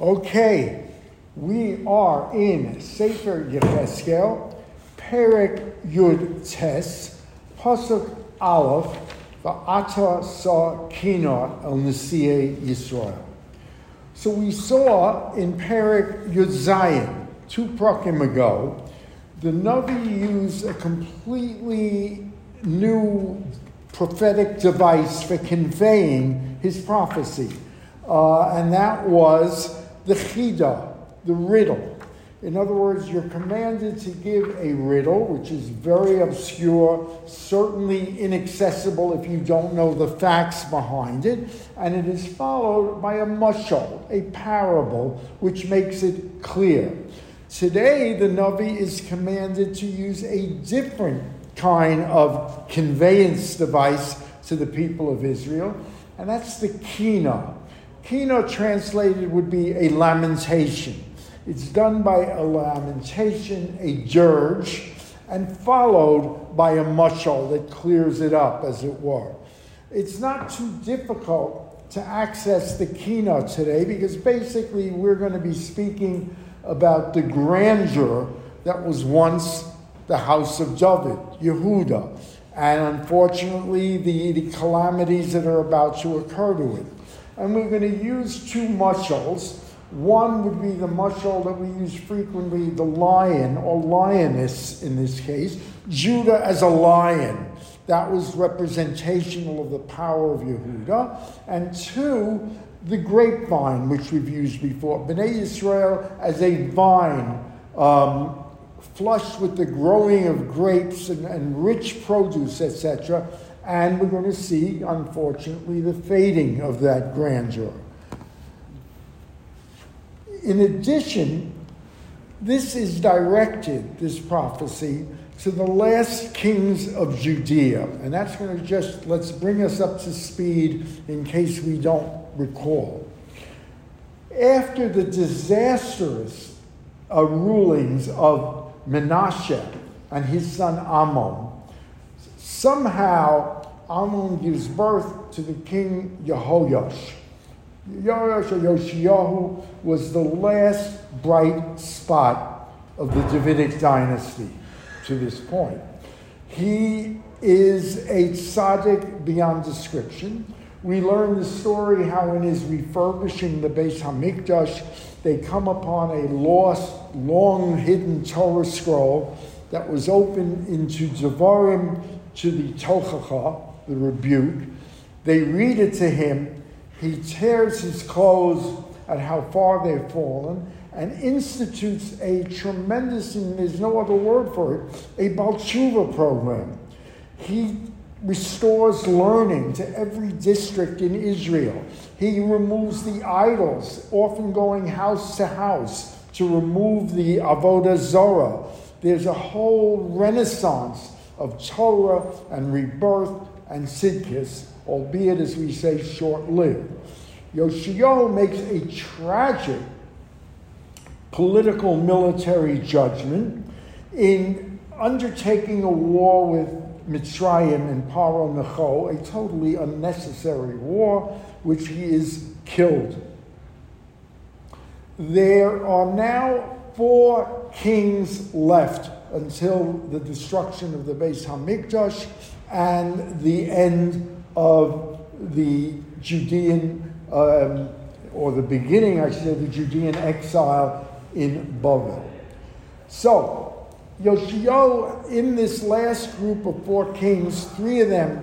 Okay, we are in Sefer Yechezkel, Perek Yud Tes, Pasuk Aleph, Va'ata Sa Kina El Nesiye Yisrael. So we saw in Perek Yud Zayin, two prakim ago, the Navi used a completely new prophetic device for conveying his prophecy. Uh, and that was the chida, the riddle. In other words, you're commanded to give a riddle, which is very obscure, certainly inaccessible if you don't know the facts behind it, and it is followed by a mushal, a parable, which makes it clear. Today, the Navi is commanded to use a different kind of conveyance device to the people of Israel, and that's the kina. Kina translated would be a lamentation. It's done by a lamentation, a dirge, and followed by a mushal that clears it up, as it were. It's not too difficult to access the kina today because basically we're going to be speaking about the grandeur that was once the house of David, Yehuda, and unfortunately the, the calamities that are about to occur to it. And we're going to use two mushals. One would be the mushal that we use frequently, the lion or lioness in this case, Judah as a lion. That was representational of the power of Yehuda. And two, the grapevine, which we've used before. Bnei Israel as a vine, um, flushed with the growing of grapes and, and rich produce, etc. And we're going to see, unfortunately, the fading of that grandeur. In addition, this is directed, this prophecy, to the last kings of Judea. And that's going to just, let's bring us up to speed in case we don't recall. After the disastrous uh, rulings of Menashe and his son Amon, somehow Amon gives birth to the king Yehoyash. Yehoyash or Yoshiyahu was the last bright spot of the Davidic dynasty to this point. He is a tzaddik beyond description. We learn the story how in his refurbishing the Beis Hamikdash, they come upon a lost, long hidden Torah scroll that was opened into Devarim to the Tochacha, the rebuke. They read it to him. He tears his clothes at how far they've fallen and institutes a tremendous, and there's no other word for it, a Balchuva program. He restores learning to every district in Israel. He removes the idols, often going house to house to remove the avodah zorah. There's a whole renaissance of Torah and rebirth and Sidkis, albeit, as we say, short lived. Yoshiya makes a tragic political military judgment in undertaking a war with Mitzrayim and Paro Necho, a totally unnecessary war, which he is killed. There are now four kings left until the destruction of the Beis Hamikdash and the end of the Judean, um, or the beginning, I should say, the Judean exile in Bavel. So, Yoshiya, in this last group of four kings, three of them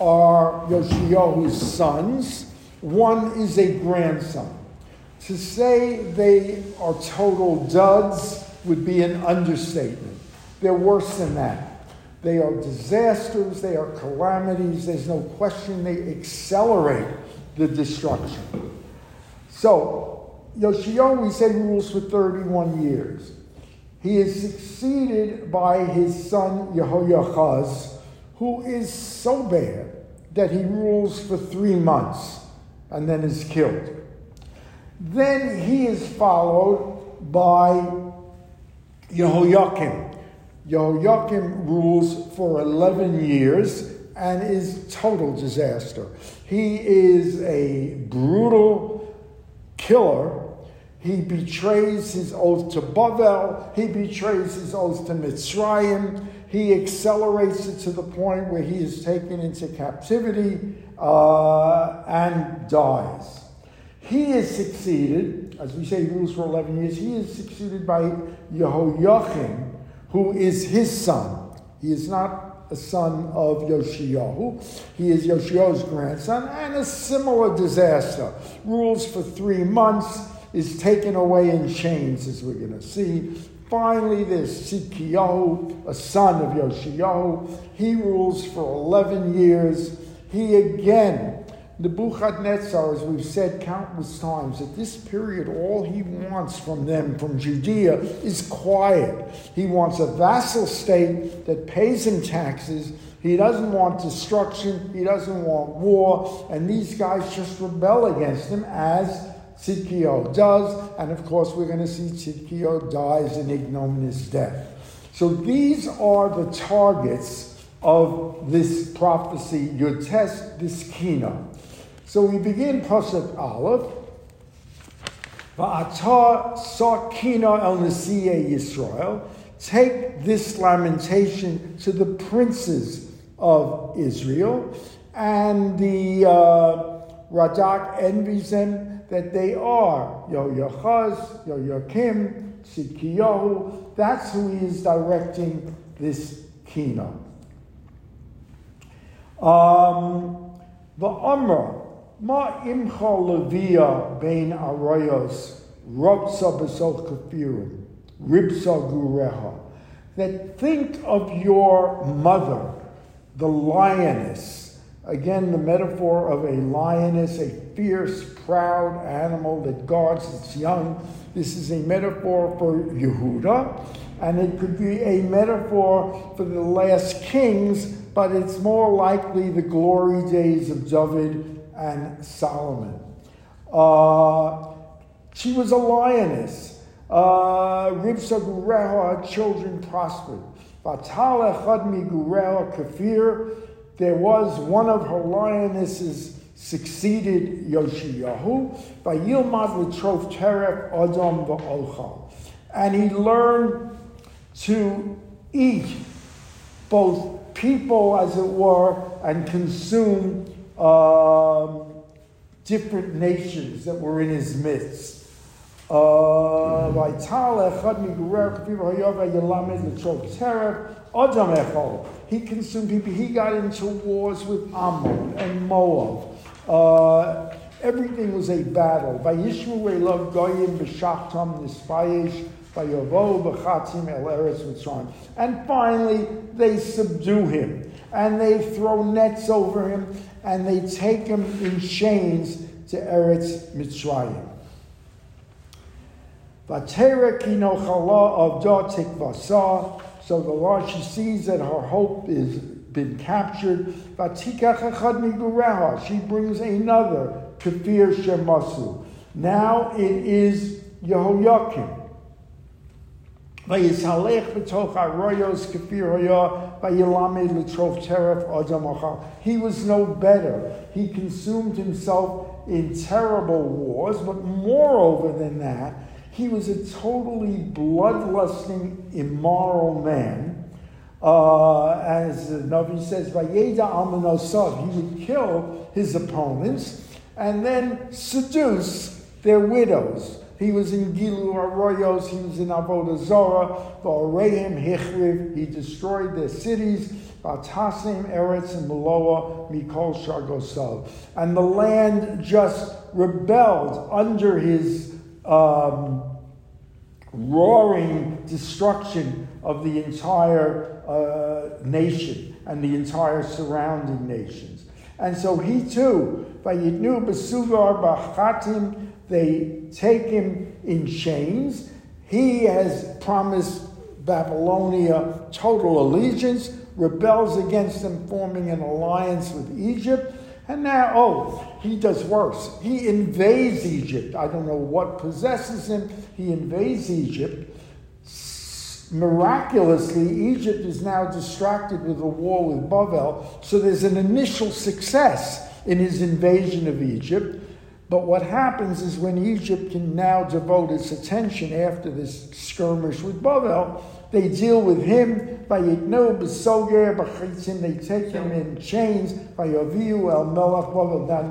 are Yoshiya's sons, one is a grandson. To say they are total duds would be an understatement. They're worse than that. They are disasters, they are calamities, there's no question they accelerate the destruction. So, Yoshiya, we say, rules for 31 years. He is succeeded by his son Yehoiachaz, who is so bad that he rules for three months and then is killed. Then he is followed by Yehoiakim. Yehoiakim rules for 11 years and is total disaster. He is a brutal killer. He betrays his oath to Bavel. He betrays his oath to Mitzrayim. He accelerates it to the point where he is taken into captivity uh, and dies. He is succeeded, as we say, he rules for 11 years. He is succeeded by Yehoiachin, who is his son. He is not a son of Yoshiyahu. He is Yoshiyahu's grandson, and a similar disaster. Rules for three months, is taken away in chains, as we're going to see. Finally, there's Tzidkiyahu, a son of Yoshiyahu. He rules for 11 years. He again Nebuchadnezzar, as we've said countless times, at this period, all he wants from them, from Judea, is quiet. He wants a vassal state that pays him taxes. He doesn't want destruction. He doesn't want war. And these guys just rebel against him, as Tzidkiyahu does. And of course, we're going to see Tzidkiyahu dies an ignominious death. So these are the targets of this prophecy, Yotes Diskina. So we begin Pasuk Aleph. Va'ata sakina el Nasiye Yisrael. Take this lamentation to the princes of Israel. And the uh, Radak envies them that they are Yoyachaz, Yoyakim, Tzidkiyahu. That's who he is directing this kina. Um, the Amr, Ma imcha levia bein arayos, rotsa besol kafirim, ribsa gureha. That think of your mother, the lioness. Again, the metaphor of a lioness, a fierce, proud animal that guards its young. This is a metaphor for Yehuda, and it could be a metaphor for the last kings, but it's more likely the glory days of David and Solomon. Uh, she was a lioness. Uh, Ribsa Gureha, her children prospered. Batala Chadmi Gureha Kafir, there was one of her lionesses succeeded Yoshiyahu. By Yilmad Litrof Teref Adam Va'olchal. And he learned to eat both people, as it were, and consume um, different nations that were in his midst. Uh, he consumed people. He got into wars with Ammon and Moab. Uh, everything was a battle. Vayishmu love goyim b'shachtam nispayesh vayovo b'chatim el eretz mitzrayim. And finally, they subdue him and they throw nets over him and they take him in chains to Eretz Mitzrayim. So the Lord, she sees that her hope is been captured. She brings another kafir shemasu. Now it is Yehoiakim. He was no better. He consumed himself in terrible wars, but moreover than that, he was a totally bloodlusting, immoral man. Uh, as the Navi says, he would kill his opponents and then seduce their widows. He was in Gilu Arroyos, he was in Avodah Zorah, Va'orehim Hichriv, he destroyed their cities, Vatasim, Eretz, and Meloa, Mikol Shargosal. And the land just rebelled under his um, roaring destruction of the entire uh, nation and the entire surrounding nations. And so he too, Vayidnu Besugar Bachatim, they take him in chains. He has promised Babylonia total allegiance, rebels against them, forming an alliance with Egypt. And now, oh, he does worse. He invades Egypt. I don't know what possesses him. He invades Egypt. Miraculously, Egypt is now distracted with a war with Bavel. So there's an initial success in his invasion of Egypt. But what happens is when Egypt can now devote its attention after this skirmish with Bavel, they deal with him. They take him in chains.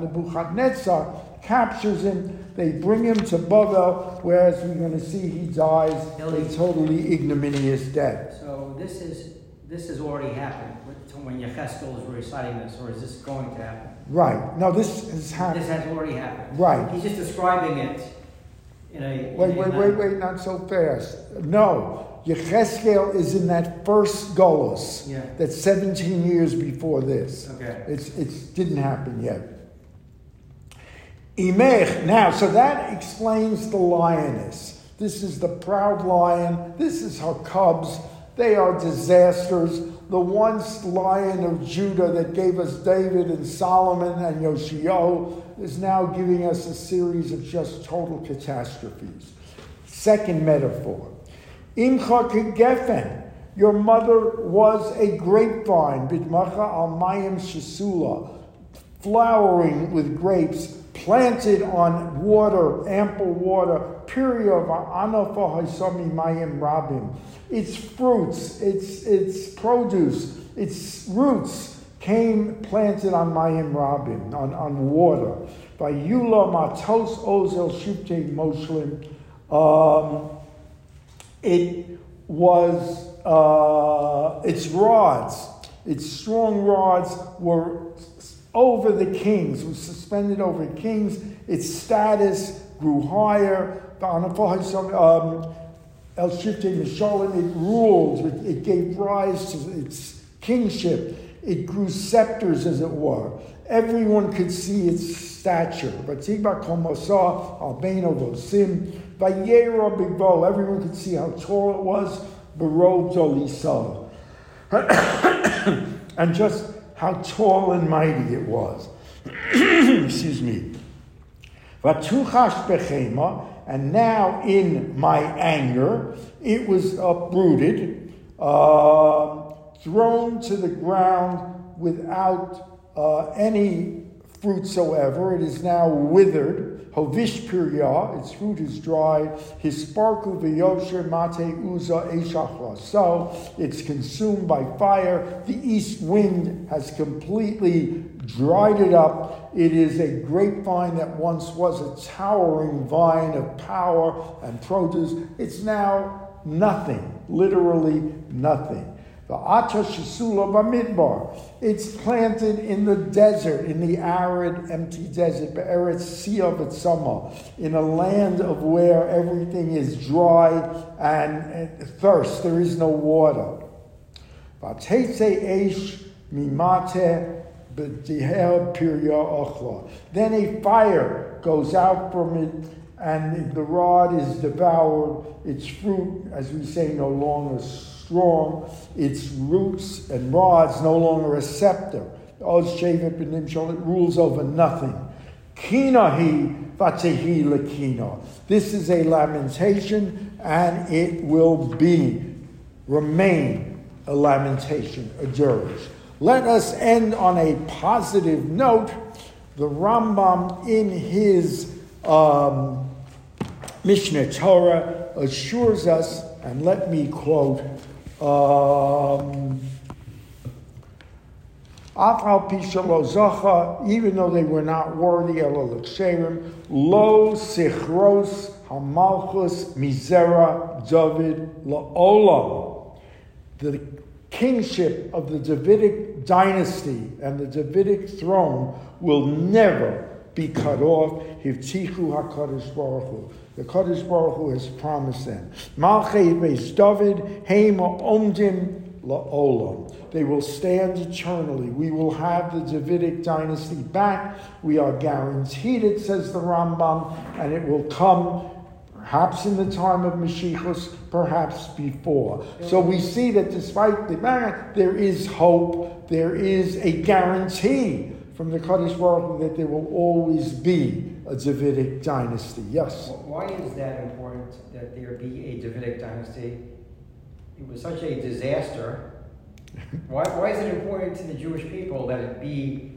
Nebuchadnezzar captures him. They bring him to Bavel, whereas we're going to see he dies a totally ignominious death. So this is this has already happened when Yechezkel is reciting this, or is this going to happen? Right. No, this has happened. This has already happened. Right. He's just describing it in a. Wait, in wait, a, wait, wait, not so fast. No, Yechezkel is in that first Golos. Yeah. That's 17 years before this. Okay. It's it didn't happen yet. Imech. Now, so that explains the lioness. This is the proud lion. This is her cubs. They are disasters. The once lion of Judah that gave us David and Solomon and Yoshiya is now giving us a series of just total catastrophes. Second metaphor. Imcha kegefen. Your mother was a grapevine, bidmacha al mayim shisula, flowering with grapes, planted on water, ample water, period of anafa mayim rabim. Its fruits, its, its produce, its roots came planted on mayim rabim, on, on water. By Yula matos ozel shifte moshlim. Um, it was uh, its rods, its strong rods were over the kings, was suspended over kings. Its status grew higher. Um, El Shifte Mishalim, it ruled, it, it gave rise to its kingship. It grew scepters, as it were. Everyone could see its stature. Vatiba Komosa, Albano Vosim, Vayera everyone could see how tall it was. Barobed Olisa. and just how tall and mighty it was. Excuse me. Vatuchash Bechema, and now in my anger, it was uprooted, uh, thrown to the ground without uh, any fruit soever. It is now withered. Hovish pirya, its fruit is dried. Hisparku v'yosher mate uza eshachra. So it's consumed by fire. The east wind has completely dried it up. It is a grapevine that once was a towering vine of power and produce. It's now nothing, literally nothing. The Ata Shisula Bamidbar. It's planted in the desert, in the arid, empty desert, Be'eretz Siyav in a land of where everything is dry and, and thirst. There is no water. Vatetse Eish Mimate then a fire goes out from it, and the rod is devoured. Its fruit, as we say, no longer strong. Its roots and rods no longer a scepter. It rules over nothing. Kinahi. This is a lamentation, and it will be, remain a lamentation, a dirge. Let us end on a positive note. The Rambam, in his um, Mishneh Torah, assures us, and let me quote, um, even though they were not worthy, lo sichros hamalchus misera David laolam. The kingship of the Davidic dynasty and the Davidic throne will never be cut off. Hivtichu HaKadosh Baruch Hu. The Kadosh Baruch Hu has promised them. Malchei Beis David Omdim La'olam. They will stand eternally. We will have the Davidic dynasty back. We are guaranteed it, says the Rambam, and it will come perhaps in the time of Mashiachus, perhaps before. So we see that despite the man, there is hope, there is a guarantee from the Kadosh Baruch that there will always be a Davidic dynasty. Yes? Why is that important that there be a Davidic dynasty? It was such a disaster. why, why is it important to the Jewish people that it be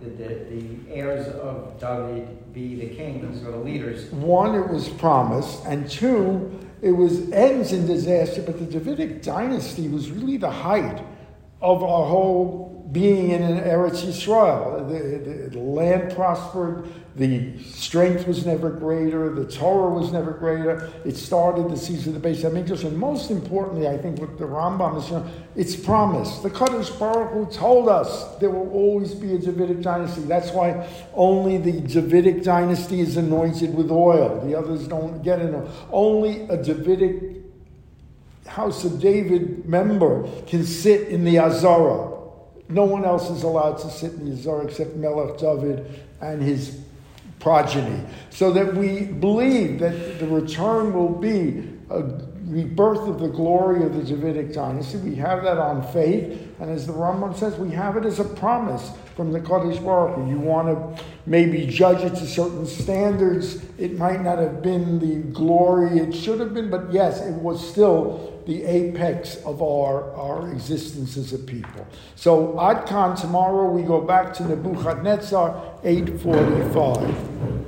the, the, the heirs of David be the kings or the leaders? One, it was promised, and two, it was ends in disaster. But the Davidic dynasty was really the height of our whole being in an Eretz Yisrael. The, the, the, land prospered, the strength was never greater, the Torah was never greater. It started the season of the Beis Hamikdash, and most importantly, I think what the Rambam is, it's promised. The Kadosh Baruch Hu told us there will always be a Davidic dynasty. That's why only the Davidic dynasty is anointed with oil. The others don't get it. Only a Davidic house of David member can sit in the Azara. No one else is allowed to sit in the Azara except Melech David and his progeny. So that we believe that the return will be a rebirth of the glory of the Davidic dynasty. We have that on faith. And as the Rambam says, we have it as a promise from the Kadosh Baruch. You want to maybe judge it to certain standards. It might not have been the glory it should have been, but yes, it was still the apex of our, our existence as a people. So, Adkan, tomorrow we go back to Nebuchadnezzar, 845.